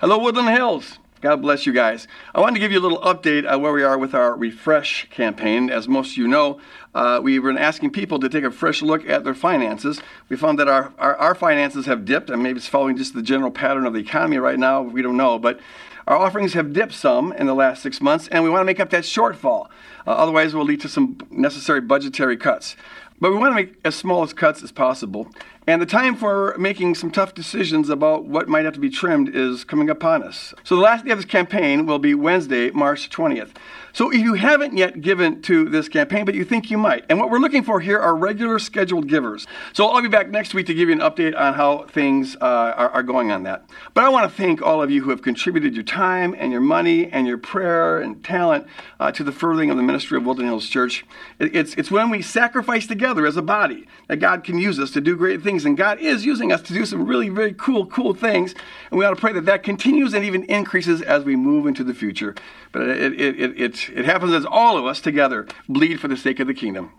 Hello, Woodland Hills. God bless you guys. I wanted to give you a little update on where we are with our Refresh campaign. As most of you know, uh, we've been asking people to take a fresh look at their finances. We found that our, our, our finances have dipped, and maybe it's following just the general pattern of the economy right now. We don't know. But our offerings have dipped some in the last six months, and we want to make up that shortfall. Uh, otherwise, it will lead to some necessary budgetary cuts. But we want to make as small as cuts as possible. And the time for making some tough decisions about what might have to be trimmed is coming upon us. So the last day of this campaign will be Wednesday, March 20th. So if you haven't yet given to this campaign, but you think you might, and what we're looking for here are regular scheduled givers. So I'll be back next week to give you an update on how things uh, are, are going on that. But I want to thank all of you who have contributed your time and your money and your prayer and talent uh, to the furthering of the ministry of Woodland Hills Church. It, it's, it's when we sacrifice together as a body that God can use us to do great things. And God is using us to do some really, very cool, cool things. And we ought to pray that that continues and even increases as we move into the future. But it, it, it, it, it happens as all of us together bleed for the sake of the kingdom.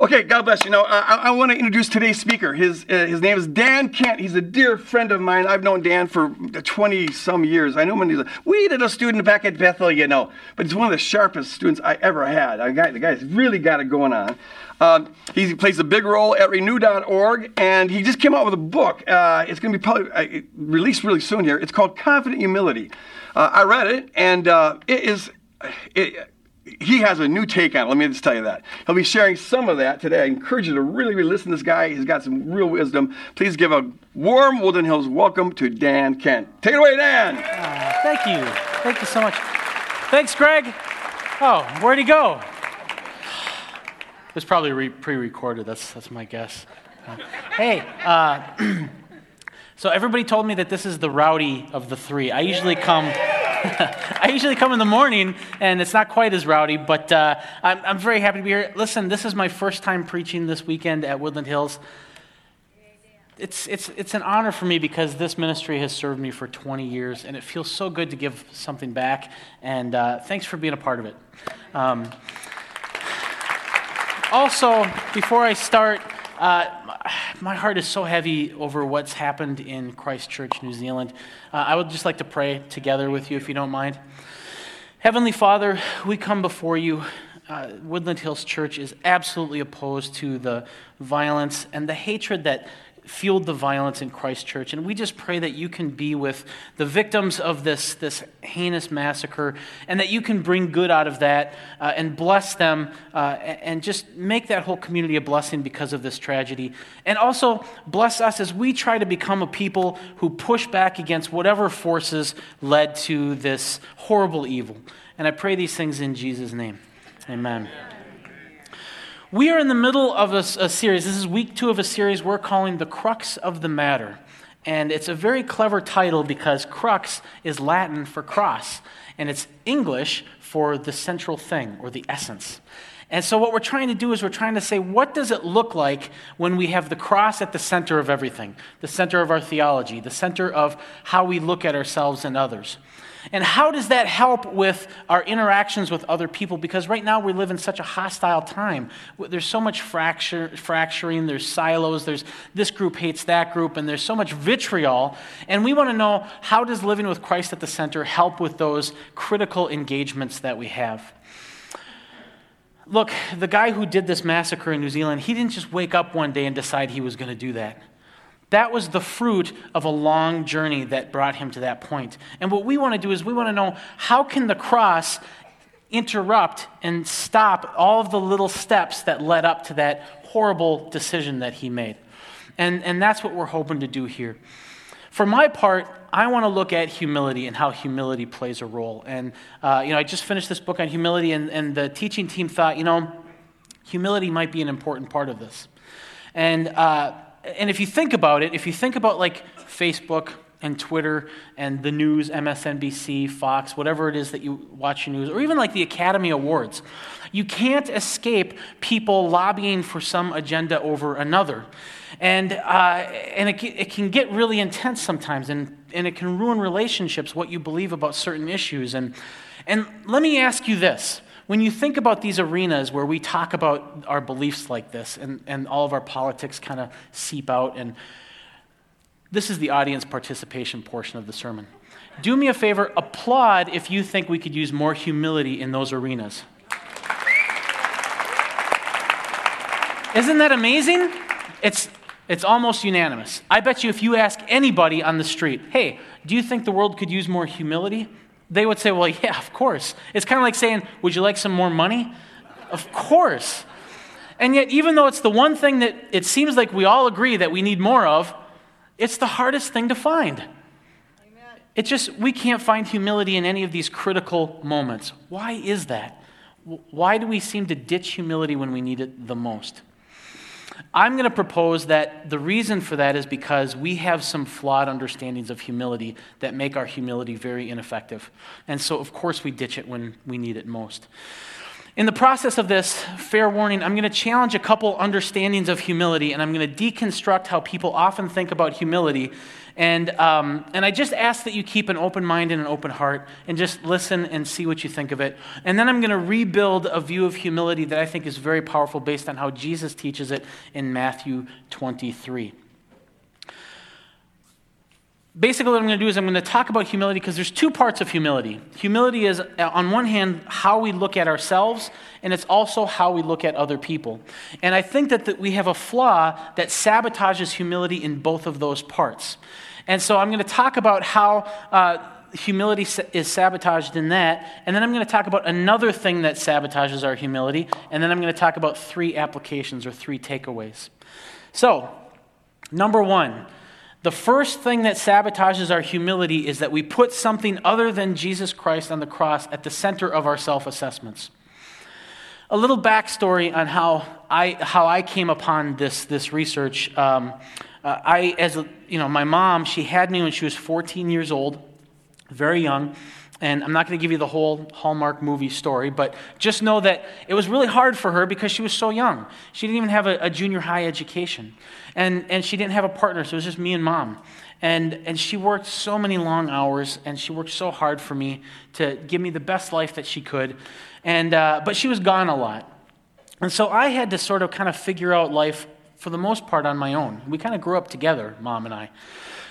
Okay, God bless you. Now, I, I want to introduce today's speaker. His, uh, his name is Dan Kent. He's a dear friend of mine. I've known Dan for 20 some years. I know him when he was a student back at Bethel, you know. But he's one of the sharpest students I ever had. I got, the guy's really got it going on. Um, he plays a big role at renew.org, and he just came out with a book. Uh, it's going to be probably, uh, released really soon here. It's called Confident Humility. Uh, I read it, and uh, it is. It, he has a new take on it. Let me just tell you that. He'll be sharing some of that today. I encourage you to really, really listen to this guy. He's got some real wisdom. Please give a warm Woodland Hills welcome to Dan Kent. Take it away, Dan. Uh, thank you. Thank you so much. Thanks, Greg. Oh, where'd he go? It was probably re- pre-recorded. That's that's my guess. Uh, hey, uh, so everybody told me that this is the rowdy of the three. I usually come. I usually come in the morning, and it's not quite as rowdy, but uh, I'm, I'm very happy to be here. Listen, this is my first time preaching this weekend at Woodland Hills. It's, it's, it's an honor for me because this ministry has served me for 20 years, and it feels so good to give something back. And uh, thanks for being a part of it. Um, also, before I start, uh, my heart is so heavy over what's happened in Christchurch, New Zealand. Uh, I would just like to pray together with you, if you don't mind. Heavenly Father, we come before you. Uh, Woodland Hills Church is absolutely opposed to the violence and the hatred that fueled the violence in Christchurch. And we just pray that you can be with the victims of this, this heinous massacre and that you can bring good out of that uh, and bless them uh, and just make that whole community a blessing because of this tragedy. And also bless us as we try to become a people who push back against whatever forces led to this horrible evil. And I pray these things in Jesus' name. Amen. We are in the middle of a, a, series. This is week two of a series we're calling The Crux of the Matter. And it's a very clever title because crux is Latin for cross, and it's English for the central thing or the essence. And so, what we're trying to do is we're trying to say, what does it look like when we have the cross at the center of everything, the center of our theology, the center of how we look at ourselves and others? And how does that help with our interactions with other people? Because right now we live in such a hostile time. There's so much fracture, fracturing, there's silos, there's this group hates that group, and there's so much vitriol. And we want to know how does living with Christ at the center help with those critical engagements that we have? Look, the guy who did this massacre in New Zealand, he didn't just wake up one day and decide he was going to do that. That was the fruit of a long journey that brought him to that point. And what we want to do is we want to know how can the cross interrupt and stop all of the little steps that led up to that horrible decision that he made. And, and that's what we're hoping to do here. For my part, I want to look at humility and how humility plays a role. And, uh, you know, I just finished this book on humility, and, and the teaching team thought, you know, humility might be an important part of this. And uh, and if you think about it, if you think about like Facebook and Twitter and the news, MSNBC, Fox, whatever it is that you watch your news, or even like the Academy Awards, you can't escape people lobbying for some agenda over another. And, uh, and it, it can get really intense sometimes, and, and it can ruin relationships, what you believe about certain issues. And, and let me ask you this when you think about these arenas where we talk about our beliefs like this and, and all of our politics kind of seep out, and This is the audience participation portion of the sermon. Do me a favor, applaud if you think we could use more humility in those arenas. Isn't that amazing? It's, it's almost unanimous. I bet you if you ask anybody on the street, hey, do you think the world could use more humility? They would say, well, yeah, of course. It's kind of like saying, would you like some more money? Of course. And yet, even though it's the one thing that it seems like we all agree that we need more of, it's the hardest thing to find. It just, we can't find humility in any of these critical moments. Why is that? Why do we seem to ditch humility when we need it the most? I'm going to propose that the reason for that is because we have some flawed understandings of humility that make our humility very ineffective. And so, of course, we ditch it when we need it most. In the process of this, fair warning, I'm going to challenge a couple understandings of humility, and I'm going to deconstruct how people often think about humility. And, um, and I just ask that you keep an open mind and an open heart and just listen and see what you think of it. And then I'm going to rebuild a view of humility that I think is very powerful based on how Jesus teaches it in Matthew 23 basically what i'm going to do is i'm going to talk about humility because there's two parts of humility. Humility is uh, on one hand how we look at ourselves and it's also how we look at other people. And i think that, that we have a flaw that sabotages humility in both of those parts and so i'm going to talk about how uh, humility is sabotaged in that and then i'm going to talk about another thing that sabotages our humility and then i'm going to talk about three applications or three takeaways so number one the first thing that sabotages our humility is that we put something other than Jesus Christ on the cross at the center of our self assessments. A little backstory on how I, how I came upon this, this research. Um, uh, I, as a, you know, my mom, she had me when she was 14 years old, very young. And I'm not going to give you the whole Hallmark movie story, but just know that it was really hard for her because she was so young. She didn't even have a, a junior high education. And, and she didn't have a partner, so it was just me and mom. And, and she worked so many long hours, and she worked so hard for me to give me the best life that she could. And, uh, but she was gone a lot. And so I had to sort of kind of figure out life for the most part on my own. We kind of grew up together, mom and I.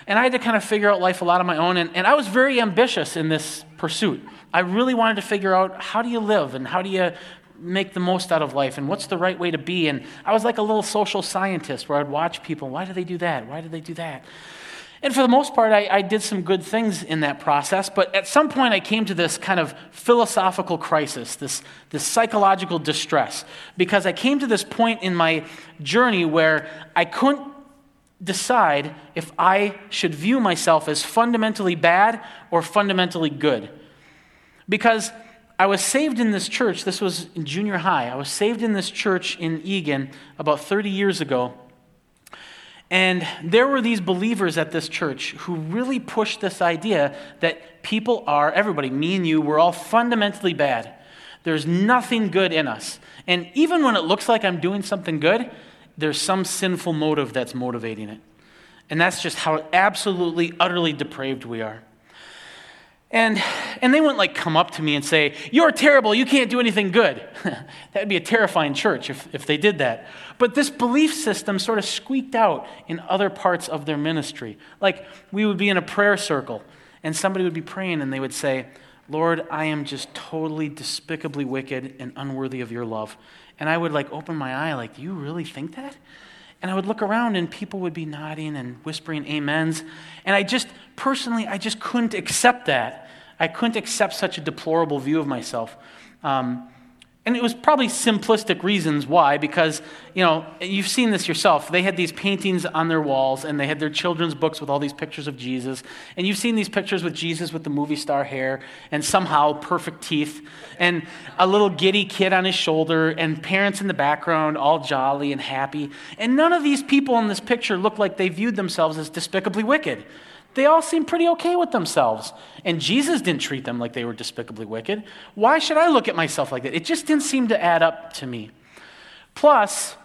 And I had to kind of figure out life a lot on my own. And, and I was very ambitious in this pursuit. I really wanted to figure out how do you live and how do you make the most out of life and what's the right way to be. And I was like a little social scientist where I'd watch people. Why do they do that? Why do they do that? And for the most part, I, I, did some good things in that process. But at some point, I came to this kind of philosophical crisis, this, this psychological distress, because I came to this point in my journey where I couldn't decide if I should view myself as fundamentally bad or fundamentally good. Because I was saved in this church, this was in junior high. I was saved in this church in Eagan about 30 years ago. And there were these believers at this church who really pushed this idea that people are, everybody, me and you, we're all fundamentally bad. There's nothing good in us. And even when it looks like I'm doing something good, there's some sinful motive that's motivating it. And that's just how absolutely, utterly depraved we are. And, and they wouldn't like come up to me and say, You're terrible, you can't do anything good. That'd be a terrifying church if, if they did that. But this belief system sort of squeaked out in other parts of their ministry. Like we would be in a prayer circle, and somebody would be praying, and they would say, Lord, I am just totally despicably wicked and unworthy of your love. And I would like open my eye, like, Do you really think that? And I would look around and people would be nodding and whispering amens. And I just, personally, I just couldn't accept that. I couldn't accept such a deplorable view of myself. Um, and it was probably simplistic reasons why, because, you know, you've seen this yourself. They had these paintings on their walls, and they had their children's books with all these pictures of Jesus. And you've seen these pictures with Jesus with the movie star hair, and somehow perfect teeth, and a little giddy kid on his shoulder, and parents in the background, all jolly and happy. And none of these people in this picture look like they viewed themselves as despicably wicked. They all seemed pretty okay with themselves. And Jesus didn't treat them like they were despicably wicked. Why should I look at myself like that? It just didn't seem to add up to me. Plus,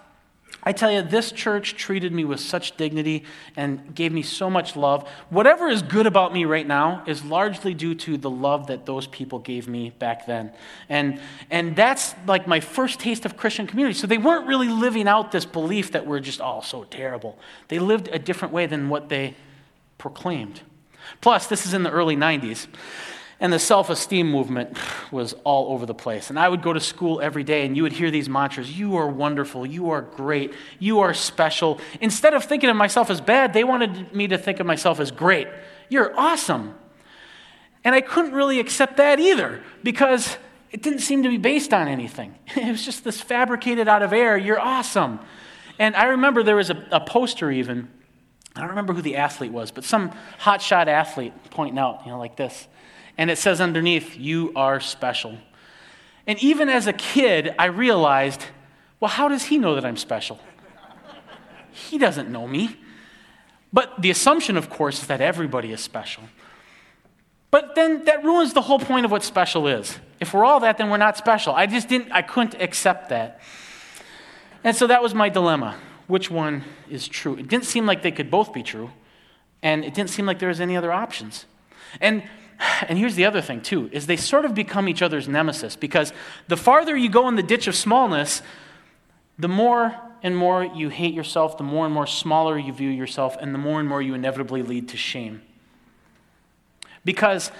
I tell you, this church treated me with such dignity and gave me so much love. Whatever is good about me right now is largely due to the love that those people gave me back then. And, and that's like my first taste of Christian community. So they weren't really living out this belief that we're just all so terrible. They lived a different way than what they proclaimed. Plus, this is in the early 90s. And the self esteem movement was all over the place. And I would go to school every day and you would hear these mantras You are wonderful. You are great. You are special. Instead of thinking of myself as bad, they wanted me to think of myself as great. You're awesome. And I couldn't really accept that either because it didn't seem to be based on anything. It was just this fabricated out of air. You're awesome. And I remember there was a, a poster even. I don't remember who the athlete was, but some hotshot athlete pointing out, you know, like this and it says underneath, You are special. And even as a kid, I realized, well, how does he know that I'm special? He doesn't know me. But the assumption, of course, is that everybody is special. But then that ruins the whole point of what special is. If we're all that, then we're not special. I just didn't, I couldn't accept that. And so that was my dilemma. Which one is true? It didn't seem like they could both be true, and it didn't seem like there was any other options. And and here's the other thing, too, is they sort of become each other's nemesis because the farther you go in the ditch of smallness, the more and more you hate yourself, the more and more smaller you view yourself, and the more and more you inevitably lead to shame. Because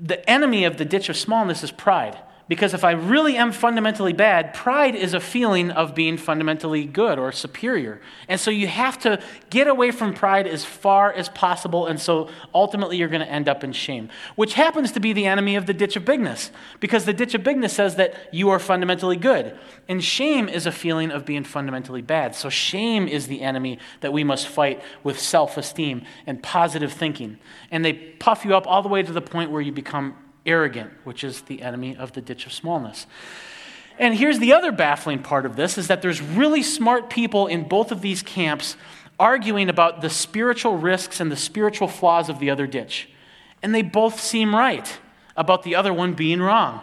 the enemy of the ditch of smallness is pride. Because if I really am fundamentally bad, pride is a feeling of being fundamentally good or superior. And so you have to get away from pride as far as possible. And so ultimately you're going to end up in shame, which happens to be the enemy of the ditch of bigness. Because the ditch of bigness says that you are fundamentally good. And shame is a feeling of being fundamentally bad. So shame is the enemy that we must fight with self esteem and positive thinking. And they puff you up all the way to the point where you become arrogant, which is the enemy of the ditch of smallness. And here's the other baffling part of this is that there's really smart people in both of these camps arguing about the spiritual risks and the spiritual flaws of the other ditch. And they both seem right about the other one being wrong.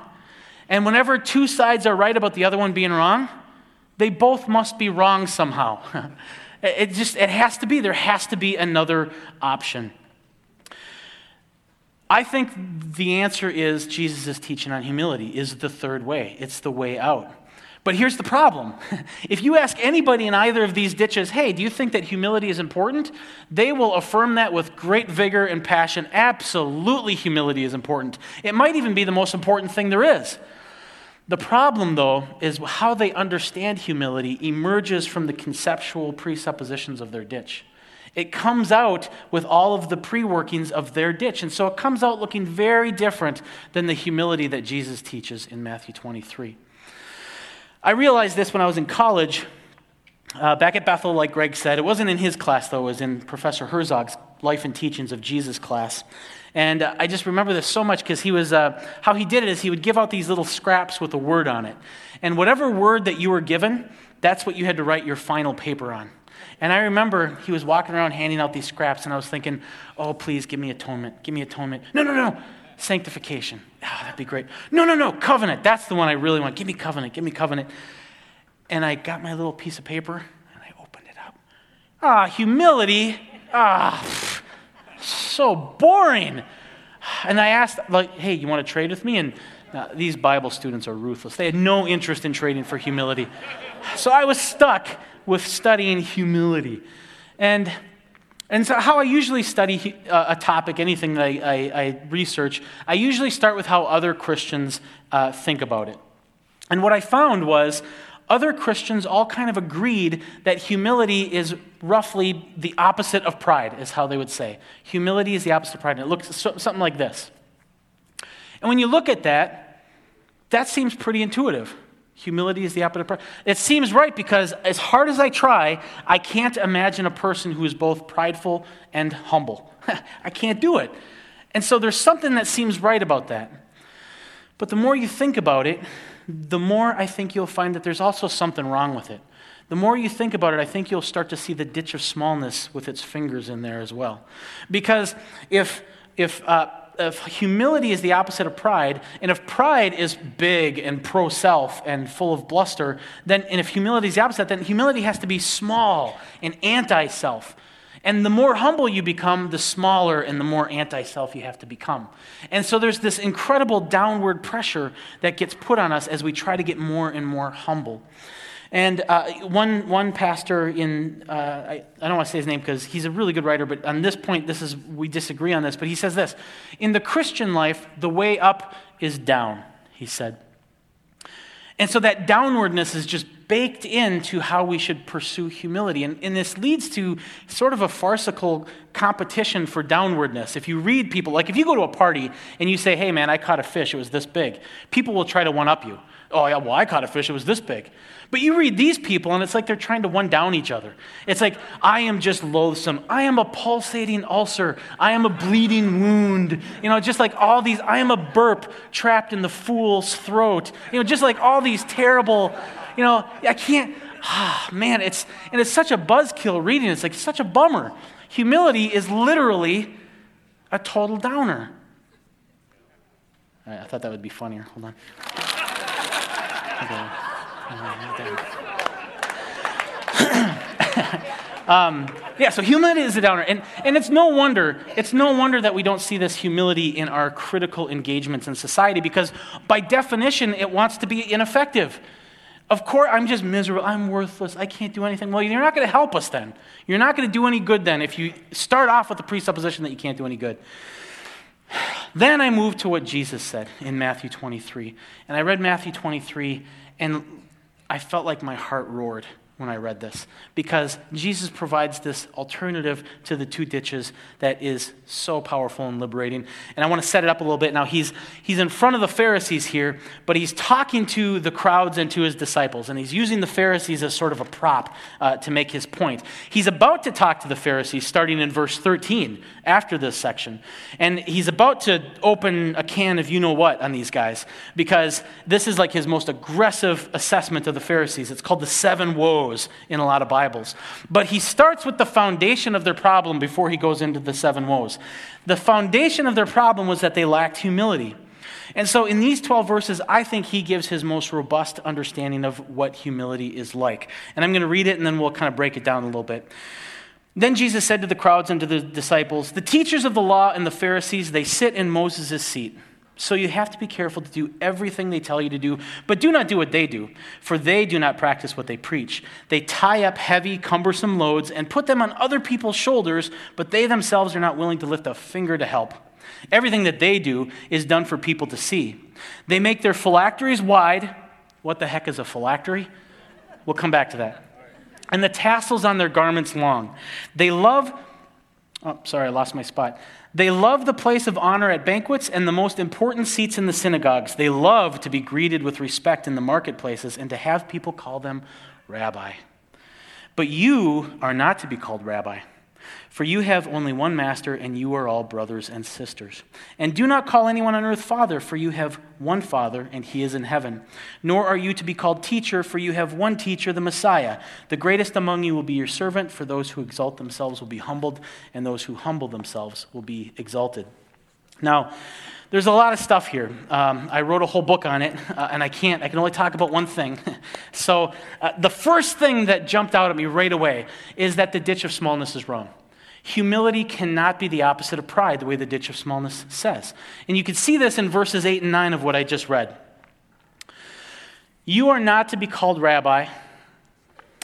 And whenever two sides are right about the other one being wrong, they both must be wrong somehow. it just it has to be there has to be another option. I think the answer is Jesus' teaching on humility is the third way. It's the way out. But here's the problem. If you ask anybody in either of these ditches, hey, do you think that humility is important? They will affirm that with great vigor and passion. Absolutely, humility is important. It might even be the most important thing there is. The problem, though, is how they understand humility emerges from the conceptual presuppositions of their ditch. It comes out with all of the pre workings of their ditch. And so it comes out looking very different than the humility that Jesus teaches in Matthew 23. I realized this when I was in college. Uh, back at Bethel, like Greg said, it wasn't in his class, though, it was in Professor Herzog's Life and Teachings of Jesus class. And uh, I just remember this so much because he was, uh, how he did it is he would give out these little scraps with a word on it. And whatever word that you were given, that's what you had to write your final paper on. And I remember he was walking around handing out these scraps, and I was thinking, oh, please give me atonement. Give me atonement. No, no, no. Sanctification. Oh, that'd be great. No, no, no. Covenant. That's the one I really want. Give me covenant. Give me covenant. And I got my little piece of paper and I opened it up. Ah, humility. Ah, so boring. And I asked, like, hey, you want to trade with me? And now, these Bible students are ruthless. They had no interest in trading for humility. So I was stuck with studying humility. And, and so, how I usually study uh, a topic, anything that I, I, I, research, I usually start with how other Christians uh, think about it. And what I found was other Christians all kind of agreed that humility is roughly the opposite of pride, is how they would say. Humility is the opposite of pride. And it looks something like this. And when you look at that, that seems pretty intuitive. Humility is the opposite of pride. It seems right because, as hard as I try, I can't imagine a person who is both prideful and humble. I can't do it. And so there's something that seems right about that. But the more you think about it, the more I think you'll find that there's also something wrong with it. The more you think about it, I think you'll start to see the ditch of smallness with its fingers in there as well. Because if, if uh, if humility is the opposite of pride, and if pride is big and pro self and full of bluster, then, and if humility is the opposite, then humility has to be small and anti self. And the more humble you become, the smaller and the more anti self you have to become. And so there's this incredible downward pressure that gets put on us as we try to get more and more humble. And uh, one, one pastor in, uh, I, I don't want to say his name because he's a really good writer, but on this point, this is, we disagree on this, but he says this In the Christian life, the way up is down, he said. And so that downwardness is just baked into how we should pursue humility. And, and, this leads to sort of a farcical competition for downwardness. If you read people, like if you go to a party and you say, hey man, I caught a fish, it was this big, people will try to one up you. Oh, yeah, well, I caught a fish, it was this big. But you read these people, and it's like they're trying to one down each other. It's like, I am just loathsome. I am a pulsating ulcer. I am a bleeding wound. You know, just like all these, I am a burp trapped in the fool's throat. You know, just like all these terrible, you know, I can't, ah, man, it's, and it's such a buzzkill reading. It's like such a bummer. Humility is literally a total downer. I thought that would be funnier. Hold on. Um, yeah, so humility is a downer. And, and it's no wonder, it's no wonder that we don't see this humility in our critical engagements in society because by definition it wants to be ineffective. Of course, I'm just miserable. I'm worthless. I can't do anything. Well, you're not going to help us then. You're not going to do any good then if you start off with the presupposition that you can't do any good. Then I moved to what Jesus said in Matthew 23. And I read Matthew 23, and I felt like my heart roared when I read this because Jesus provides this alternative to the two ditches that is so powerful and liberating. And I want to set it up a little bit. Now, he's, he's in front of the Pharisees here, but he's talking to the crowds and to his disciples, and he's using the Pharisees as sort of a prop uh, to make his point. He's about to talk to the Pharisees starting in verse 13 after this section. And he's about to open a can of you know what on these guys because this is like his most aggressive assessment of the Pharisees. It's called the seven woes in a lot of Bibles. But he starts with the foundation of their problem before he goes into the seven woes. The foundation of their problem was that they lacked humility. And so, in these 12 verses, I think he gives his most robust understanding of what humility is like. And I'm going to read it and then we'll kind of break it down a little bit. Then Jesus said to the crowds and to the disciples, The teachers of the law and the Pharisees, they sit in Moses' seat. So you have to be careful to do everything they tell you to do, but do not do what they do, for they do not practice what they preach. They tie up heavy, cumbersome loads and put them on other people's shoulders, but they themselves are not willing to lift a finger to help. Everything that they do is done for people to see. They make their phylacteries wide. What the heck is a phylactery? We'll come back to that. And the tassels on their garments long. They love, oh, sorry, I lost my spot. They love the place of honor at banquets and the most important seats in the synagogues. They love to be greeted with respect in the marketplaces and to have people call them rabbi. But you are not to be called rabbi. For you have only one master, and you are all brothers and sisters. And do not call anyone on earth Father, for you have one Father, and he is in heaven. Nor are you to be called teacher, for you have one teacher, the Messiah. The greatest among you will be your servant, for those who exalt themselves will be humbled, and those who humble themselves will be exalted. Now, there's a lot of stuff here. Um, I wrote a whole book on it, uh, and I can't, I can only talk about one thing. so, uh, the first thing that jumped out at me right away is that the ditch of smallness is wrong. Humility cannot be the opposite of pride, the way the ditch of smallness says. And you can see this in verses 8 and 9 of what I just read. You are not to be called rabbi,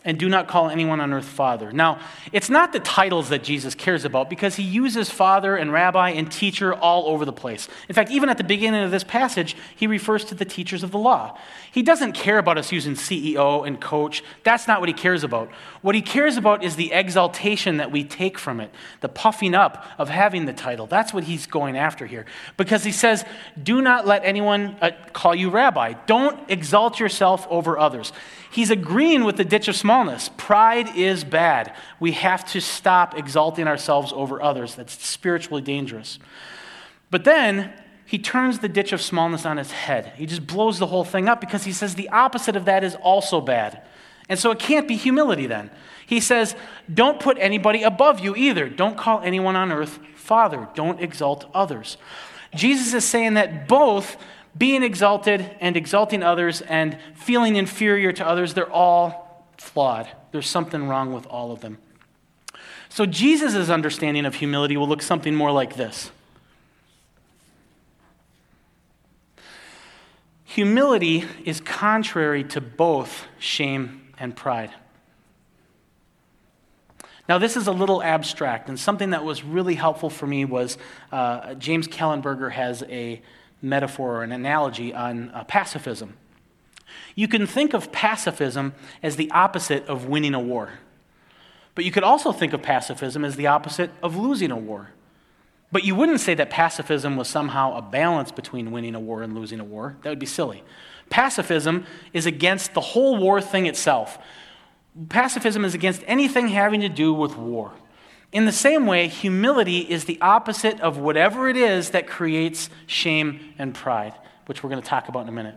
and do not call anyone on earth father. Now, it's not the titles that Jesus cares about because he uses father and rabbi and teacher all over the place. In fact, even at the beginning of this passage, he refers to the teachers of the law. He doesn't care about us using CEO and coach. That's not what he cares about. What he cares about is the exaltation that we take from it, the puffing up of having the title. That's what he's going after here. Because he says, do not let anyone uh, call you rabbi. Don't exalt yourself over others. He's agreeing with the ditch of smallness. Pride is bad. We have to stop exalting ourselves over others. That's spiritually dangerous. But then he turns the ditch of smallness on its head. He just blows the whole thing up because he says the opposite of that is also bad. And so it can't be humility then. He says, don't put anybody above you either. Don't call anyone on earth father. Don't exalt others. Jesus is saying that both being exalted and exalting others and feeling inferior to others, they're all flawed. There's something wrong with all of them. So Jesus' understanding of humility will look something more like this Humility is contrary to both shame and pride. Now, this is a little abstract, and something that was really helpful for me was uh, James Kellenberger has a metaphor or an analogy on uh, pacifism. You can think of pacifism as the opposite of winning a war, but you could also think of pacifism as the opposite of losing a war. But you wouldn't say that pacifism was somehow a balance between winning a war and losing a war. That would be silly. Pacifism is against the whole war thing itself. Pacifism is against anything having to do with war. In the same way, humility is the opposite of whatever it is that creates shame and pride, which we're going to talk about in a minute.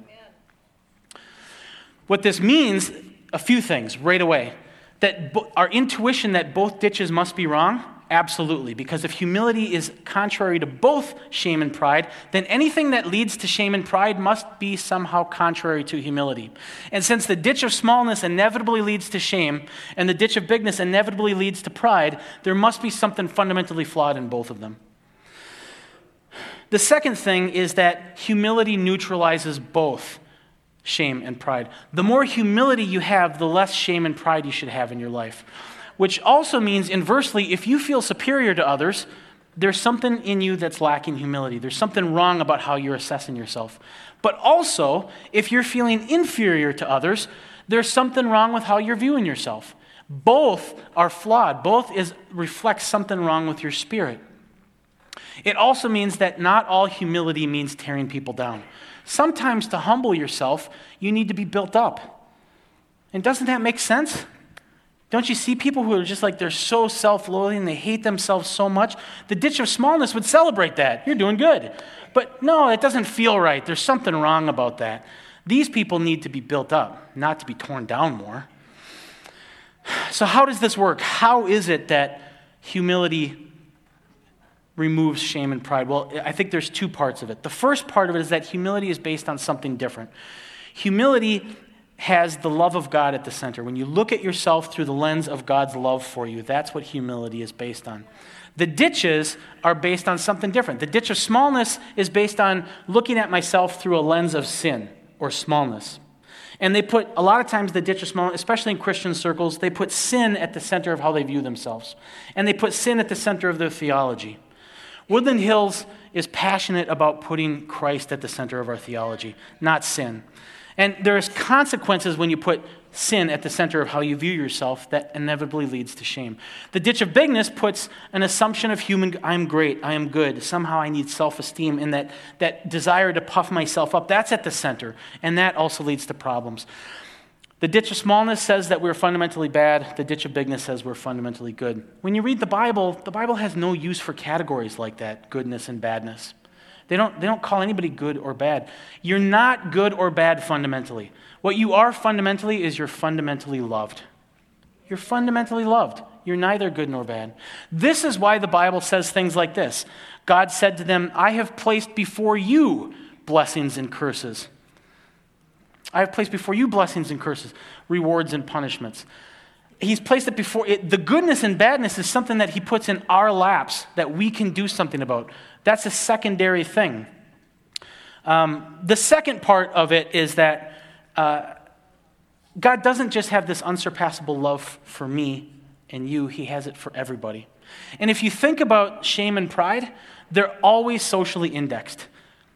What this means, a few things right away. That our intuition that both ditches must be wrong Absolutely, because if humility is contrary to both shame and pride, then anything that leads to shame and pride must be somehow contrary to humility. And since the ditch of smallness inevitably leads to shame, and the ditch of bigness inevitably leads to pride, there must be something fundamentally flawed in both of them. The second thing is that humility neutralizes both shame and pride. The more humility you have, the less shame and pride you should have in your life which also means, inversely, if you feel superior to others, there's something in you that's lacking humility. There's something wrong about how you're assessing yourself. But also, if you're feeling inferior to others, there's something wrong with how you're viewing yourself. Both are flawed. Both is reflects something wrong with your spirit. It also means that not all humility means tearing people down. Sometimes to humble yourself, you need to be built up. And doesn't that make sense? Don't you see people who are just like they're so self loathing, they hate themselves so much? The ditch of smallness would celebrate that. You're doing good. But no, it doesn't feel right. There's something wrong about that. These people need to be built up, not to be torn down more. So, how does this work? How is it that humility removes shame and pride? Well, I think there's two parts of it. The first part of it is that humility is based on something different. Humility has the love of God at the center. When you look at yourself through the lens of God's love for you, that's what humility is based on. The ditches are based on something different. The ditch of smallness is based on looking at myself through a lens of sin or smallness. And they put, a lot of times, the ditch of smallness, especially in Christian circles, they put sin at the center of how they view themselves. And they put sin at the center of their theology. Woodland Hills is passionate about putting Christ at the center of our theology, not sin. And there's consequences when you put sin at the center of how you view yourself that inevitably leads to shame. The ditch of bigness puts an assumption of human, I'm great, I am good, somehow I need self esteem, and that, that desire to puff myself up, that's at the center. And that also leads to problems. The ditch of smallness says that we're fundamentally bad. The ditch of bigness says we're fundamentally good. When you read the Bible, the Bible has no use for categories like that goodness and badness. They don't, they don't call anybody good or bad. You're not good or bad fundamentally. What you are fundamentally is you're fundamentally loved. You're fundamentally loved. You're neither good nor bad. This is why the Bible says things like this God said to them, I have placed before you blessings and curses. I have placed before you blessings and curses, rewards and punishments. He's placed it before it. The goodness and badness is something that he puts in our laps that we can do something about. That's a secondary thing. Um, the second part of it is that uh, God doesn't just have this unsurpassable love for me and you, He has it for everybody. And if you think about shame and pride, they're always socially indexed.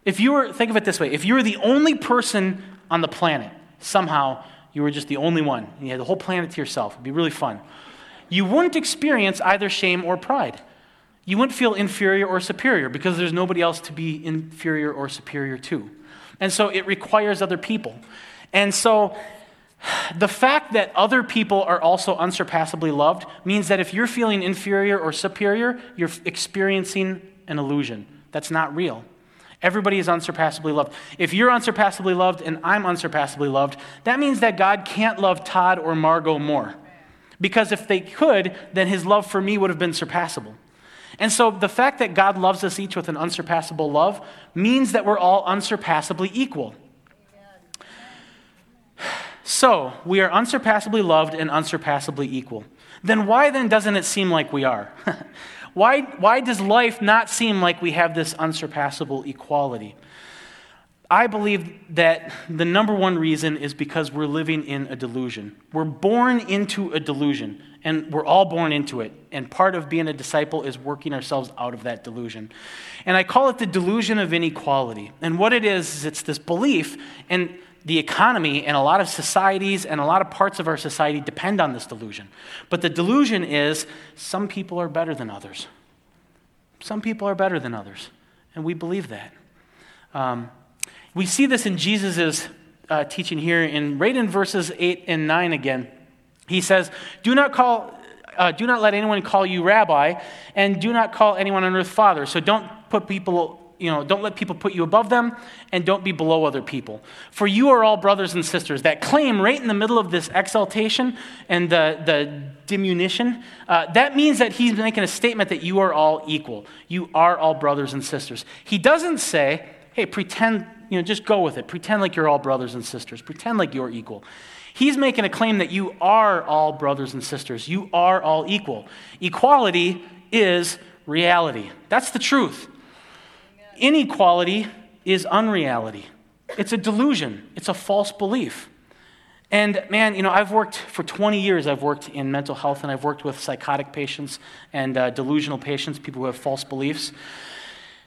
If you were, think of it this way if you were the only person on the planet, somehow you were just the only one, and you had the whole planet to yourself, it'd be really fun. You wouldn't experience either shame or pride you wouldn't feel inferior or superior because there's nobody else to be inferior or superior to. And so it requires other people. And so the fact that other people are also unsurpassably loved means that if you're feeling inferior or superior, you're experiencing an illusion. That's not real. Everybody is unsurpassably loved. If you're unsurpassably loved and I'm unsurpassably loved, that means that God can't love Todd or Margot more. Because if they could, then his love for me would have been surpassable. And so the fact that God loves us each with an unsurpassable love means that we're all unsurpassably equal. So, we are unsurpassably loved and unsurpassably equal. Then why then doesn't it seem like we are? why, why does life not seem like we have this unsurpassable equality? I believe that the number one reason is because we're living in a delusion. We're born into a delusion, and we're all born into it. And part of being a disciple is working ourselves out of that delusion. And I call it the delusion of inequality. And what it is, is it's this belief, and the economy and a lot of societies and a lot of parts of our society depend on this delusion. But the delusion is some people are better than others. Some people are better than others. And we believe that. Um, we see this in Jesus' uh, teaching here, in right in verses 8 and 9 again. He says, Do not call. Uh, do not let anyone call you rabbi, and do not call anyone on earth father. So don't put people you know, don't let people put you above them, and don't be below other people. For you are all brothers and sisters. That claim right in the middle of this exaltation and the, the diminution, uh, that means that he's making a statement that you are all equal. You are all brothers and sisters. He doesn't say, hey, pretend, you know, just go with it. Pretend like you're all brothers and sisters. Pretend like you're equal. He's making a claim that you are all brothers and sisters. You are all equal. Equality is reality. That's the truth. Inequality is unreality. It's a delusion, it's a false belief. And man, you know, I've worked for 20 years, I've worked in mental health and I've worked with psychotic patients and uh, delusional patients, people who have false beliefs.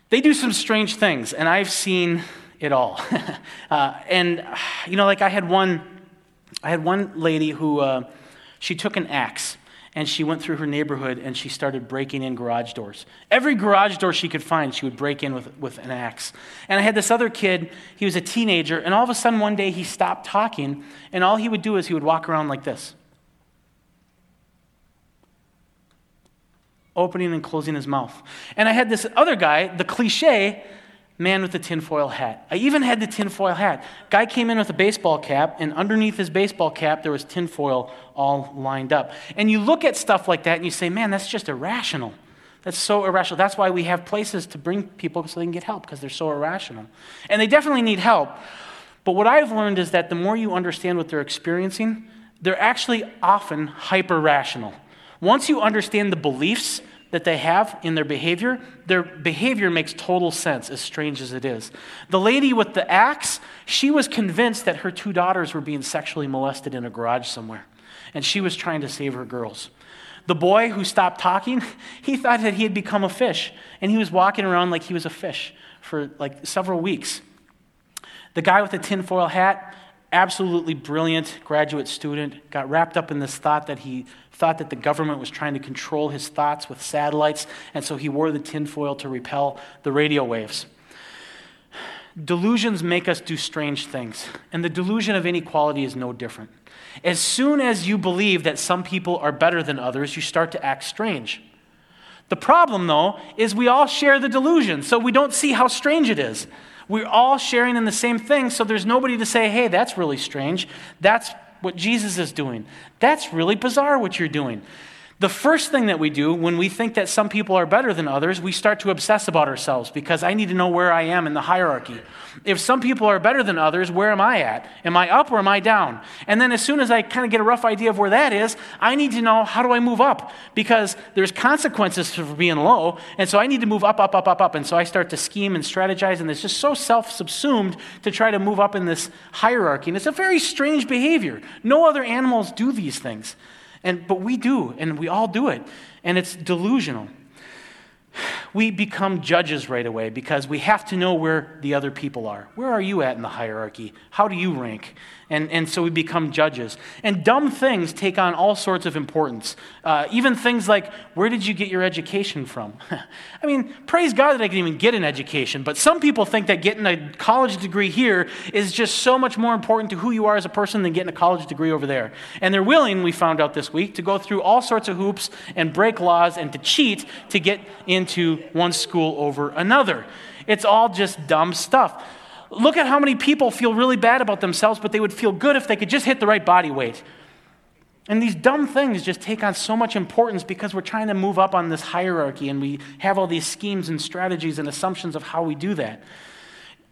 They do some strange things, and I've seen it all. uh, and, you know, like I had one, I had one lady who, uh, she took an axe and she went through her neighborhood and she started breaking in garage doors. Every garage door she could find, she would break in with, with an axe. And I had this other kid, he was a teenager, and all of a sudden one day he stopped talking, and all he would do is he would walk around like this. opening and closing his mouth. And I had this other guy, the cliche man with the tinfoil hat. I even had the tinfoil hat. Guy came in with a baseball cap, and underneath his baseball cap, there was tinfoil all lined up. And you look at stuff like that and you say, man, that's just irrational. That's so irrational. That's why we have places to bring people so they can get help, because they're so irrational. And they definitely need help. But what I've learned is that the more you understand what they're experiencing, they're actually often hyper rational. Once you understand the beliefs that they have in their behavior, their behavior makes total sense, as strange as it is. The lady with the axe, she was convinced that her two daughters were being sexually molested in a garage somewhere, and she was trying to save her girls. The boy who stopped talking, he thought that he had become a fish, and he was walking around like he was a fish for like several weeks. The guy with the tinfoil hat, absolutely brilliant graduate student, got wrapped up in this thought that he thought that the government was trying to control his thoughts with satellites, and so he wore the tinfoil to repel the radio waves. Delusions make us do strange things, and the delusion of inequality is no different. As soon as you believe that some people are better than others, you start to act strange. The problem, though, is we all share the delusion, so we don't see how strange it is. We're all sharing in the same thing, so there's nobody to say, hey, that's really strange. That's what Jesus is doing. That's really bizarre what you're doing. The first thing that we do when we think that some people are better than others, we start to obsess about ourselves because I need to know where I am in the hierarchy. If some people are better than others, where am I at? Am I up or am I down? And then as soon as I kind of get a rough idea of where that is, I need to know how do I move up because there's consequences for being low. And so I need to move up, up, up, up, up. And so I start to scheme and strategize, and it's just so self subsumed to try to move up in this hierarchy. And it's a very strange behavior. No other animals do these things. And, but we do, and we all do it. And it's delusional. We become judges right away because we have to know where the other people are. Where are you at in the hierarchy? How do you rank? And, and so we become judges. And dumb things take on all sorts of importance. Uh, even things like, where did you get your education from? I mean, praise God that I can even get an education, but some people think that getting a college degree here is just so much more important to who you are as a person than getting a college degree over there. And they're willing, we found out this week, to go through all sorts of hoops and break laws and to cheat to get into one school over another. It's all just dumb stuff. Look at how many people feel really bad about themselves, but they would feel good if they could just hit the right body weight. And these dumb things just take on so much importance because we're trying to move up on this hierarchy and we have all these schemes and strategies and assumptions of how we do that.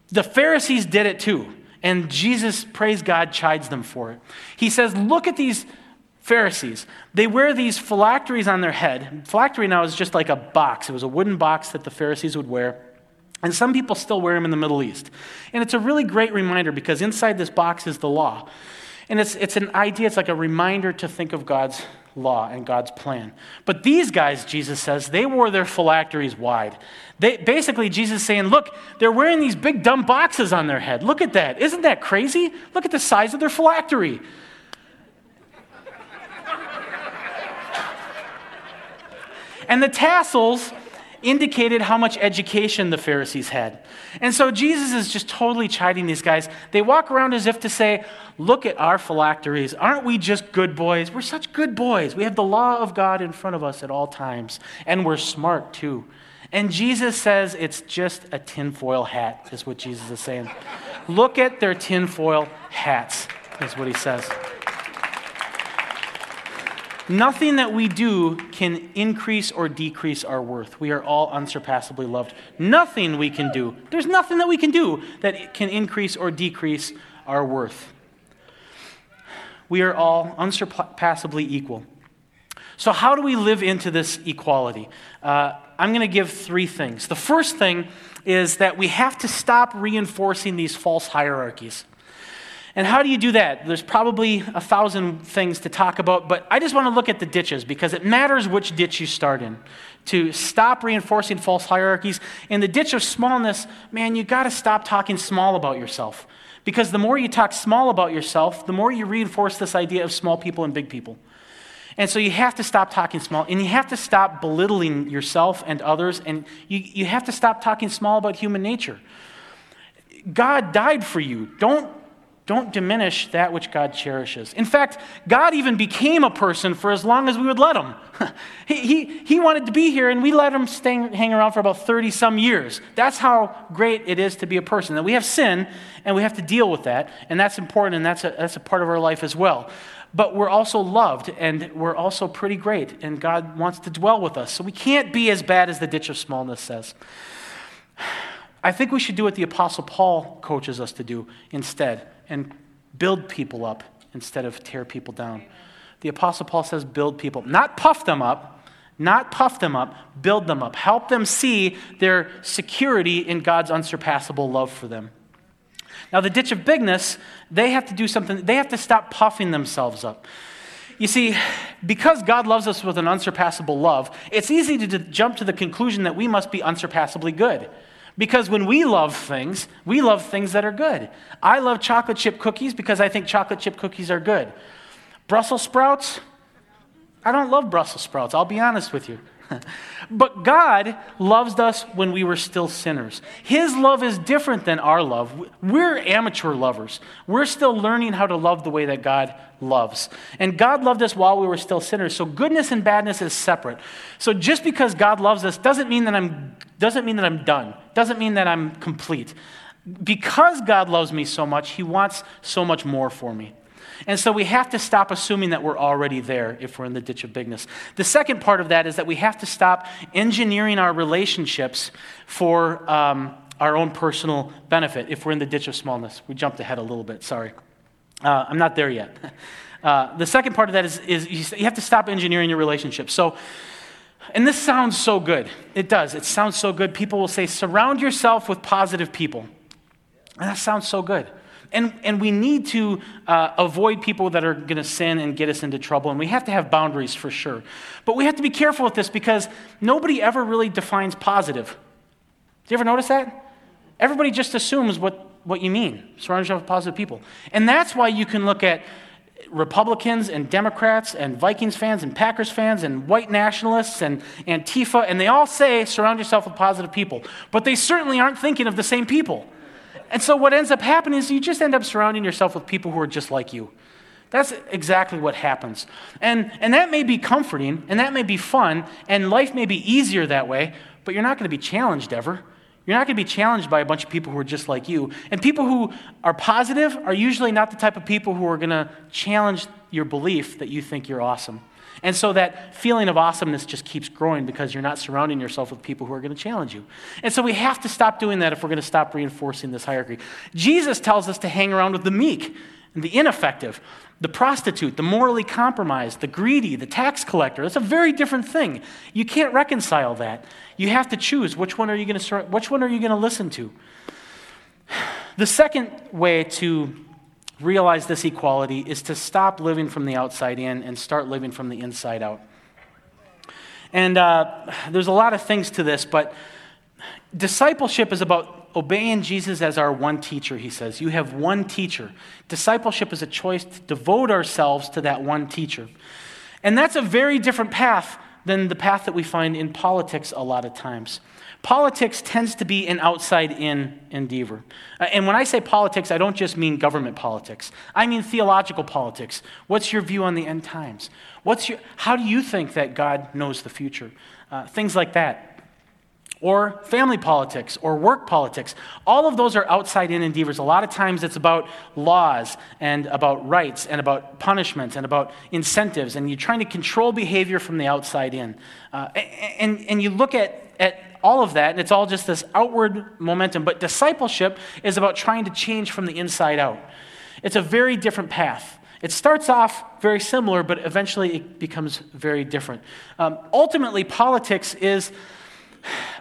The Pharisees did it too, and Jesus, praise God, chides them for it. He says, Look at these Pharisees. They wear these phylacteries on their head. Phylactery now is just like a box, it was a wooden box that the Pharisees would wear. And some people still wear them in the Middle East. And it's a really great reminder because inside this box is the law. And it's, it's an idea, it's like a reminder to think of God's law and God's plan. But these guys, Jesus says, they wore their phylacteries wide. They, basically, Jesus is saying, look, they're wearing these big dumb boxes on their head. Look at that. Isn't that crazy? Look at the size of their phylactery. and the tassels indicated how much education the Pharisees had. And so Jesus is just totally chiding these guys. They walk around as if to say, Look at our phylacteries. Aren't we just good boys? We're such good boys. We have the law of God in front of us at all times, and we're smart too. And Jesus says it's just a tinfoil hat, is what Jesus is saying. Look at their tinfoil hats, is what he says. Nothing that we do can increase or decrease our worth. We are all unsurpassably loved. Nothing we can do, there's nothing that we can do that can increase or decrease our worth. We are all unsurpassably equal. So, how do we live into this equality? Uh, I'm going to give three things. The first thing is that we have to stop reinforcing these false hierarchies. And how do you do that? There's probably a thousand things to talk about, but I just want to look at the ditches because it matters which ditch you start in. To stop reinforcing false hierarchies. In the ditch of smallness, man, you got to stop talking small about yourself. Because the more you talk small about yourself, the more you reinforce this idea of small people and big people. And so you have to stop talking small, and you have to stop belittling yourself and others, and you, you have to stop talking small about human nature. God died for you. Don't don't diminish that which God cherishes. In fact, God even became a person for as long as we would let him. he, he, he wanted to be here, and we let him stay, hang around for about 30 some years. That's how great it is to be a person. That we have sin, and we have to deal with that, and that's important, and that's a, that's a part of our life as well. But we're also loved, and we're also pretty great, and God wants to dwell with us. So we can't be as bad as the ditch of smallness says. I think we should do what the Apostle Paul coaches us to do instead and build people up instead of tear people down. The Apostle Paul says, build people, not puff them up, not puff them up, build them up. Help them see their security in God's unsurpassable love for them. Now, the ditch of bigness, they have to do something, they have to stop puffing themselves up. You see, because God loves us with an unsurpassable love, it's easy to jump to the conclusion that we must be unsurpassably good. Because when we love things, we love things that are good. I love chocolate chip cookies because I think chocolate chip cookies are good. Brussels sprouts, I don't love Brussels sprouts, I'll be honest with you. but God loves us when we were still sinners. His love is different than our love. We're amateur lovers. We're still learning how to love the way that God loves. And God loved us while we were still sinners. So goodness and badness is separate. So just because God loves us doesn't mean that I'm doesn't mean that I'm done. Doesn't mean that I'm complete. Because God loves me so much, he wants so much more for me. And so we have to stop assuming that we're already there if we're in the ditch of bigness. The second part of that is that we have to stop engineering our relationships for um, our own personal benefit if we're in the ditch of smallness. We jumped ahead a little bit, sorry. Uh, I'm not there yet. Uh, the second part of that is, is you have to stop engineering your relationships. So, and this sounds so good. It does. It sounds so good. People will say, surround yourself with positive people. And that sounds so good. And, and we need to uh, avoid people that are going to sin and get us into trouble. And we have to have boundaries for sure. But we have to be careful with this because nobody ever really defines positive. Do you ever notice that? Everybody just assumes what, what you mean. Surround yourself with positive people. And that's why you can look at Republicans and Democrats and Vikings fans and Packers fans and white nationalists and Antifa, and they all say surround yourself with positive people. But they certainly aren't thinking of the same people. And so what ends up happening is you just end up surrounding yourself with people who are just like you. That's exactly what happens. And, and that may be comforting, and that may be fun, and life may be easier that way, but you're not going to be challenged ever. You're not going to be challenged by a bunch of people who are just like you. And people who are positive are usually not the type of people who are going to challenge your belief that you think you're awesome. And so that feeling of awesomeness just keeps growing because you're not surrounding yourself with people who are going to challenge you. And so we have to stop doing that if we're going to stop reinforcing this hierarchy. Jesus tells us to hang around with the meek. and the ineffective, the prostitute, the morally compromised, the greedy, the tax collector. That's a very different thing. You can't reconcile that. You have to choose which one are you going to which one are you going to listen to. The second way to realize this equality is to stop living from the outside in and start living from the inside out. And uh, there's a lot of things to this, but discipleship is about obeying Jesus as our one teacher, he says. You have one teacher. Discipleship is a choice to devote ourselves to that one teacher. And that's a very different path than the path that we find in politics a lot of times. Politics tends to be an outside in endeavor. Uh, and when I say politics, I don't just mean government politics, I mean theological politics. What's your view on the end times? What's your, how do you think that God knows the future? Uh, things like that or family politics or work politics. All of those are outside in endeavors. A lot of times it's about laws and about rights and about punishments and about incentives, and you're trying to control behavior from the outside in. Uh, and, and you look at, at all of that, and it's all just this outward momentum. But discipleship is about trying to change from the inside out. It's a very different path. It starts off very similar, but eventually it becomes very different. Um, ultimately, politics is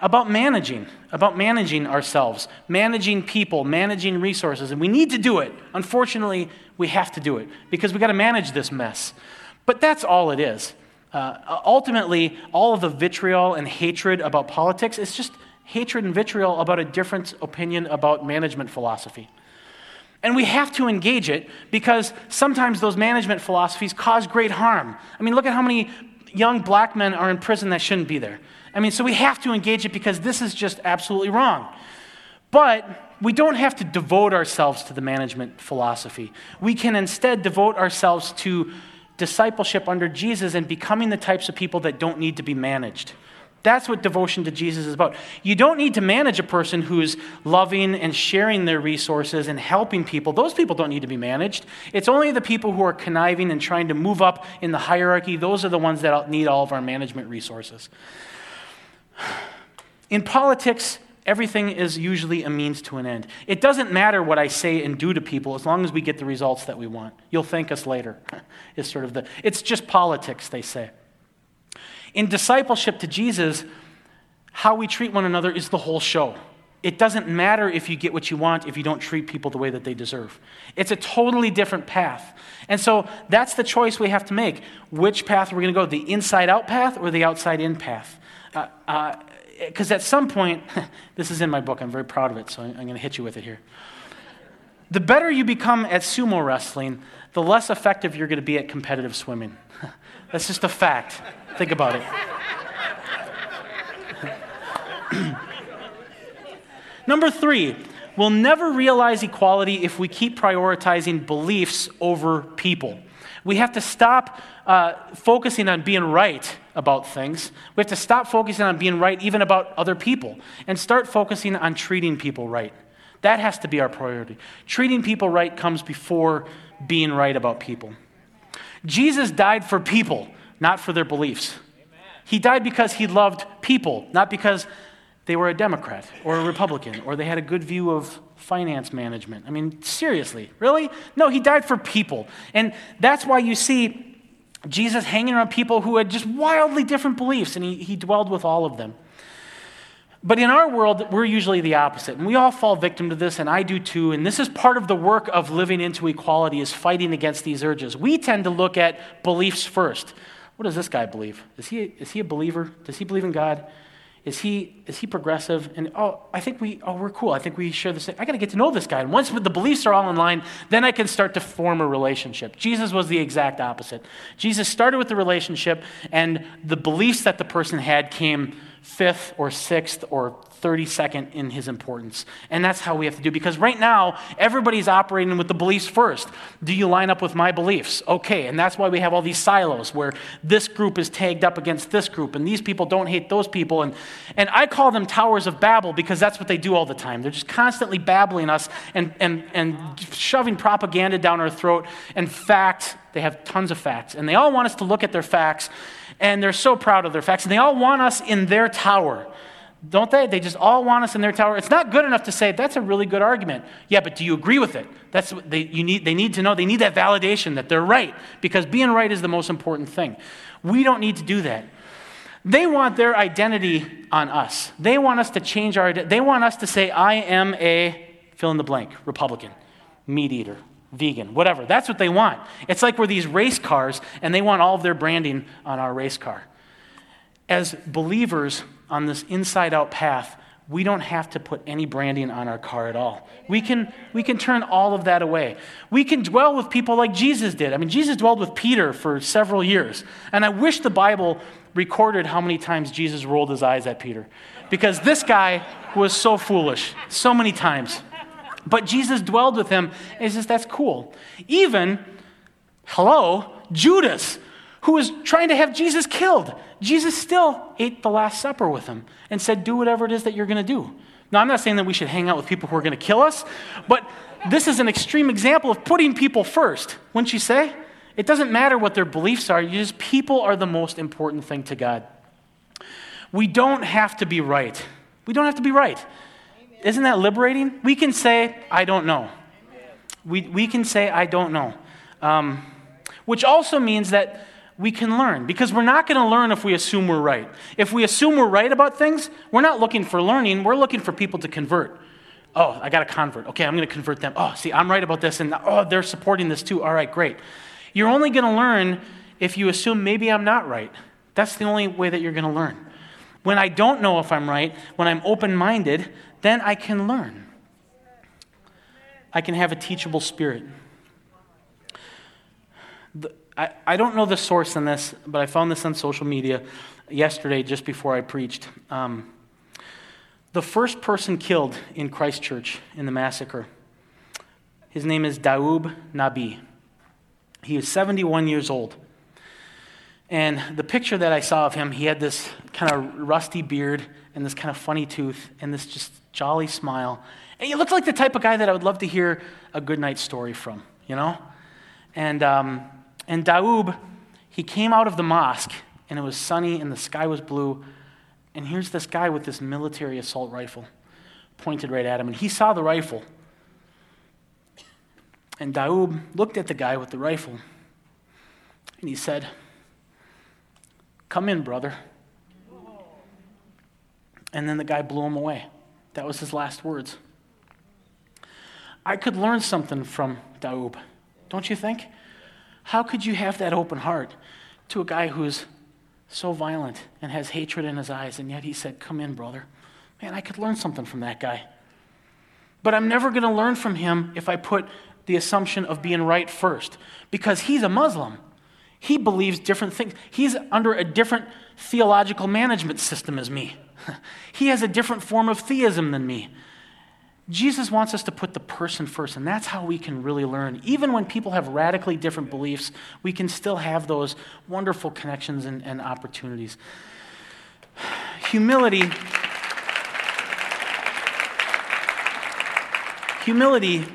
about managing, about managing ourselves, managing people, managing resources. And we need to do it. Unfortunately, we have to do it because we got to manage this mess. But that's all it is. Uh, ultimately, all of the vitriol and hatred about politics is just hatred and vitriol about a different opinion about management philosophy. And we have to engage it because sometimes those management philosophies cause great harm. I mean, look at how many young black men are in prison that shouldn't be there. I mean, so we have to engage it because this is just absolutely wrong. But we don't have to devote ourselves to the management philosophy. We can instead devote ourselves to discipleship under Jesus and becoming the types of people that don't need to be managed. That's what devotion to Jesus is about. You don't need to manage a person who's loving and sharing their resources and helping people. Those people don't need to be managed. It's only the people who are conniving and trying to move up in the hierarchy. Those are the ones that need all of our management resources. In politics, everything is usually a means to an end. It doesn't matter what I say and do to people as long as we get the results that we want. You'll thank us later. is sort of the it's just politics, they say. In discipleship to Jesus, how we treat one another is the whole show. It doesn't matter if you get what you want if you don't treat people the way that they deserve. It's a totally different path. And so that's the choice we have to make. Which path we're we going to go? The inside out path or the outside in path? Because uh, uh, at some point, this is in my book, I'm very proud of it, so I'm going to hit you with it here. The better you become at sumo wrestling, the less effective you're going to be at competitive swimming. That's just a fact. Think about it. Number three, we'll never realize equality if we keep prioritizing beliefs over people. We have to stop uh, focusing on being right about things. We have to stop focusing on being right even about other people and start focusing on treating people right. That has to be our priority. Treating people right comes before being right about people. Jesus died for people, not for their beliefs. He died because he loved people, not because they were a Democrat or a Republican or they had a good view of finance management. I mean, seriously, really? No, he died for people. And that's why you see Jesus hanging around people who had just wildly different beliefs, and he, he dwelled with all of them. But in our world, we're usually the opposite. And we all fall victim to this, and I do too. And this is part of the work of living into equality is fighting against these urges. We tend to look at beliefs first. What does this guy believe? Is he, is he a believer? Does he believe in God? Is he, is he progressive? And oh, I think we, oh, we're cool. I think we share the same. I got to get to know this guy. And once the beliefs are all in line, then I can start to form a relationship. Jesus was the exact opposite. Jesus started with the relationship, and the beliefs that the person had came fifth or sixth or 32nd in his importance. And that's how we have to do because right now everybody's operating with the beliefs first. Do you line up with my beliefs? Okay, and that's why we have all these silos where this group is tagged up against this group and these people don't hate those people and and I call them towers of Babel because that's what they do all the time. They're just constantly babbling us and and and shoving propaganda down our throat and fact, they have tons of facts and they all want us to look at their facts and they're so proud of their facts and they all want us in their tower don't they? They just all want us in their tower. It's not good enough to say that's a really good argument. Yeah, but do you agree with it? That's what they, you need, they need to know. They need that validation that they're right because being right is the most important thing. We don't need to do that. They want their identity on us. They want us to change our. They want us to say, "I am a fill in the blank Republican, meat eater, vegan, whatever." That's what they want. It's like we're these race cars, and they want all of their branding on our race car. As believers, on this inside out path, we don't have to put any branding on our car at all. We can, we can turn all of that away. We can dwell with people like Jesus did. I mean, Jesus dwelled with Peter for several years. And I wish the Bible recorded how many times Jesus rolled his eyes at Peter. Because this guy was so foolish, so many times. But Jesus dwelled with him, and he says, that's cool. Even, hello, Judas, who was trying to have Jesus killed. Jesus still ate the Last Supper with him and said, Do whatever it is that you're going to do. Now, I'm not saying that we should hang out with people who are going to kill us, but this is an extreme example of putting people first, wouldn't you say? It doesn't matter what their beliefs are, you just people are the most important thing to God. We don't have to be right. We don't have to be right. Isn't that liberating? We can say, I don't know. We, we can say, I don't know. Um, which also means that we can learn because we're not going to learn if we assume we're right. If we assume we're right about things, we're not looking for learning, we're looking for people to convert. Oh, I got a convert. Okay, I'm going to convert them. Oh, see, I'm right about this, and oh, they're supporting this too. All right, great. You're only going to learn if you assume maybe I'm not right. That's the only way that you're going to learn. When I don't know if I'm right, when I'm open minded, then I can learn. I can have a teachable spirit. The, I, I don't know the source on this, but I found this on social media yesterday just before I preached. Um, the first person killed in Christchurch in the massacre, his name is Daoud Nabi. He was 71 years old. And the picture that I saw of him, he had this kind of rusty beard and this kind of funny tooth and this just jolly smile. And he looked like the type of guy that I would love to hear a good night story from, you know? And um, and Daoud, he came out of the mosque, and it was sunny, and the sky was blue. And here's this guy with this military assault rifle pointed right at him. And he saw the rifle. And Daoud looked at the guy with the rifle, and he said, Come in, brother. And then the guy blew him away. That was his last words. I could learn something from Daoud, don't you think? How could you have that open heart to a guy who's so violent and has hatred in his eyes, and yet he said, Come in, brother? Man, I could learn something from that guy. But I'm never going to learn from him if I put the assumption of being right first, because he's a Muslim. He believes different things. He's under a different theological management system as me. he has a different form of theism than me. Jesus wants us to put the person first, and that's how we can really learn. Even when people have radically different beliefs, we can still have those wonderful connections and, and opportunities. Humility. Humility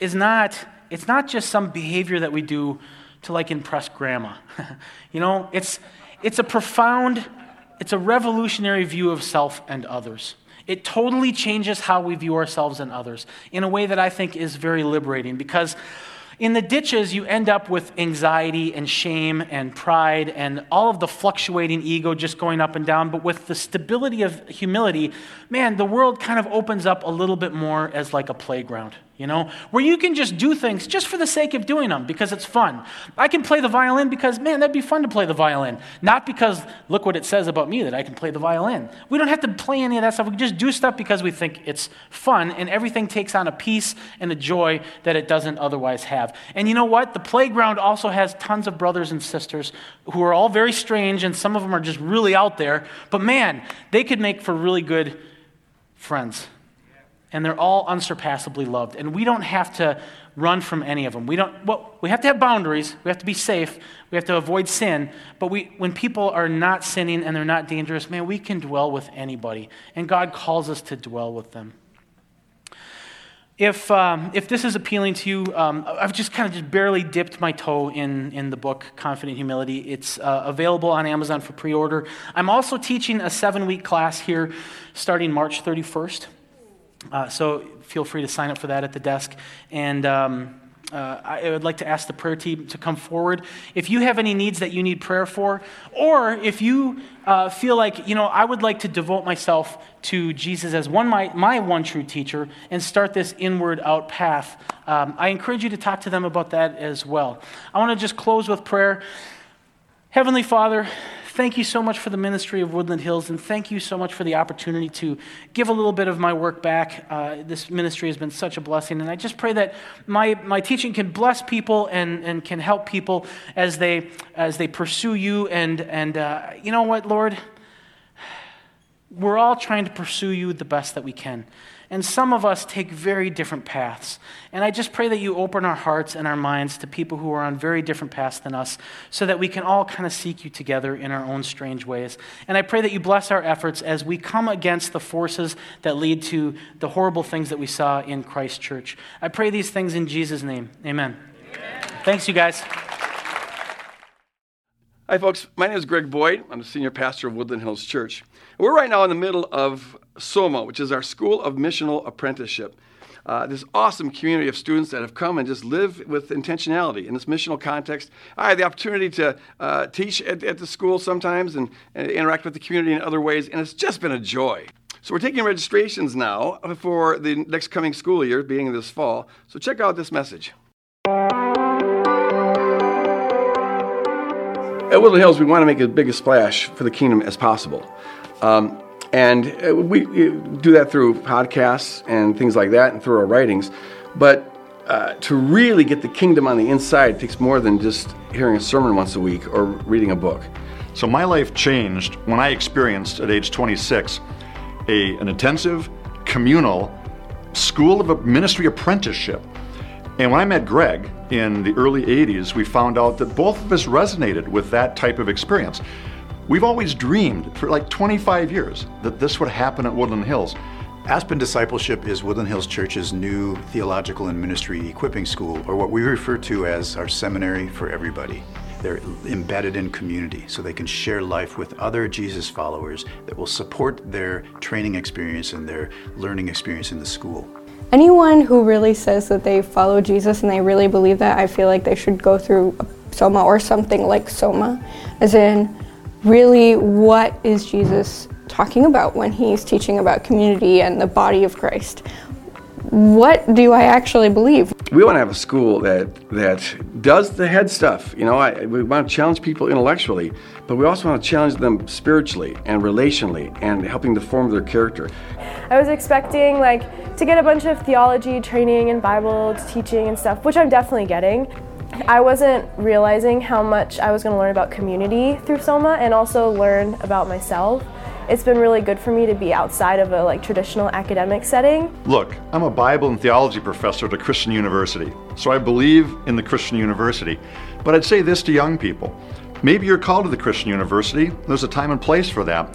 is not, it's not just some behavior that we do to like impress grandma. you know, it's, it's a profound, it's a revolutionary view of self and others. It totally changes how we view ourselves and others in a way that I think is very liberating because in the ditches, you end up with anxiety and shame and pride and all of the fluctuating ego just going up and down. But with the stability of humility, man, the world kind of opens up a little bit more as like a playground you know, where you can just do things just for the sake of doing them because it's fun. I can play the violin because, man, that'd be fun to play the violin. Not because, look what it says about me that I can play the violin. We don't have to play any of that stuff. We just do stuff because we think it's fun, and everything takes on a peace and a joy that it doesn't otherwise have. And you know what? The playground also has tons of brothers and sisters who are all very strange, and some of them are just really out there. But man, they could make for really good friends and they're all unsurpassably loved. And we don't have to run from any of them. We don't well, we have to have boundaries. We have to be safe. We have to avoid sin. But we, when people are not sinning and they're not dangerous, man, we can dwell with anybody. And God calls us to dwell with them. If, um, if this is appealing to you, um, I've just kind of just barely dipped my toe in, in the book, Confident Humility. It's uh, available on Amazon for pre order. I'm also teaching a seven week class here starting March 31st. Uh, so feel free to sign up for that at the desk. And um, uh, I would like to ask the prayer team to come forward. If you have any needs that you need prayer for, or if you uh, feel like, you know, I would like to devote myself to Jesus as one my, my one true teacher and start this inward out path, um, I encourage you to talk to them about that as well. I want to just close with prayer. Heavenly Father, Thank you so much for the ministry of Woodland Hills, and thank you so much for the opportunity to give a little bit of my work back. Uh, this ministry has been such a blessing, and I just pray that my, my teaching can bless people and, and can help people as they, as they pursue you. And, and uh, you know what, Lord? We're all trying to pursue you the best that we can. And some of us take very different paths. And I just pray that you open our hearts and our minds to people who are on very different paths than us so that we can all kind of seek you together in our own strange ways. And I pray that you bless our efforts as we come against the forces that lead to the horrible things that we saw in Christchurch. I pray these things in Jesus' name. Amen. Amen. Thanks, you guys. Hi, folks. My name is Greg Boyd. I'm the senior pastor of Woodland Hills Church. We're right now in the middle of SOMA, which is our School of Missional Apprenticeship. Uh, this awesome community of students that have come and just live with intentionality in this missional context. I had the opportunity to uh, teach at, at, the school sometimes and, and, interact with the community in other ways, and it's just been a joy. So we're taking registrations now for the next coming school year, being this fall. So check out this message. At Woodland Hills, we want to make as big a splash for the kingdom as possible. Um, and uh, we do that through podcasts and things like that and through our writings. But uh, to really get the kingdom on the inside takes more than just hearing a sermon once a week or reading a book. So my life changed when I experienced at age 26 a, an intensive communal school of ministry apprenticeship. And when I met Greg in the early 80s, we found out that both of us resonated with that type of experience. We've always dreamed for like 25 years that this would happen at Woodland Hills. Aspen Discipleship is Woodland Hills Church's new theological and ministry equipping school, or what we refer to as our seminary for everybody. They're embedded in community so they can share life with other Jesus followers that will support their training experience and their learning experience in the school. Anyone who really says that they follow Jesus and they really believe that, I feel like they should go through Soma or something like Soma, as in really what is Jesus talking about when he's teaching about community and the body of Christ? What do I actually believe? We want to have a school that that does the head stuff. You know, I, we want to challenge people intellectually, but we also want to challenge them spiritually and relationally and helping to form their character. I was expecting like to get a bunch of theology training and Bible teaching and stuff, which I'm definitely getting. I wasn't realizing how much I was going to learn about community through Soma and also learn about myself. It's been really good for me to be outside of a like traditional academic setting. Look, I'm a Bible and theology professor at a Christian university, so I believe in the Christian university. But I'd say this to young people. Maybe you're called to the Christian university. There's a time and place for that.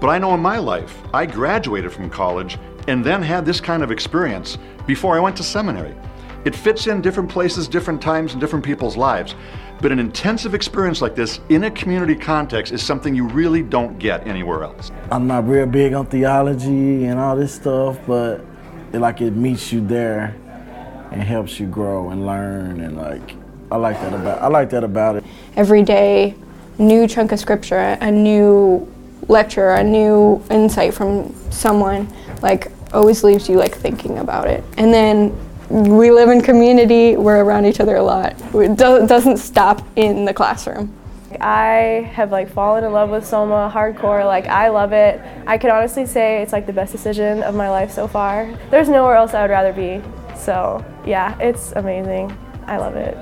But I know in my life, I graduated from college and then had this kind of experience before I went to seminary. It fits in different places, different times, and different people's lives. But an intensive experience like this in a community context is something you really don't get anywhere else. I'm not real big on theology and all this stuff, but it, like it meets you there and helps you grow and learn and like I like that about I like that about it. Every day, new chunk of scripture, a new lecture, a new insight from someone, like always leaves you like thinking about it. And then we live in community, we're around each other a lot. It doesn't stop in the classroom. I have like fallen in love with Soma hardcore. Like I love it. I can honestly say it's like the best decision of my life so far. There's nowhere else I would rather be. So yeah, it's amazing. I love it.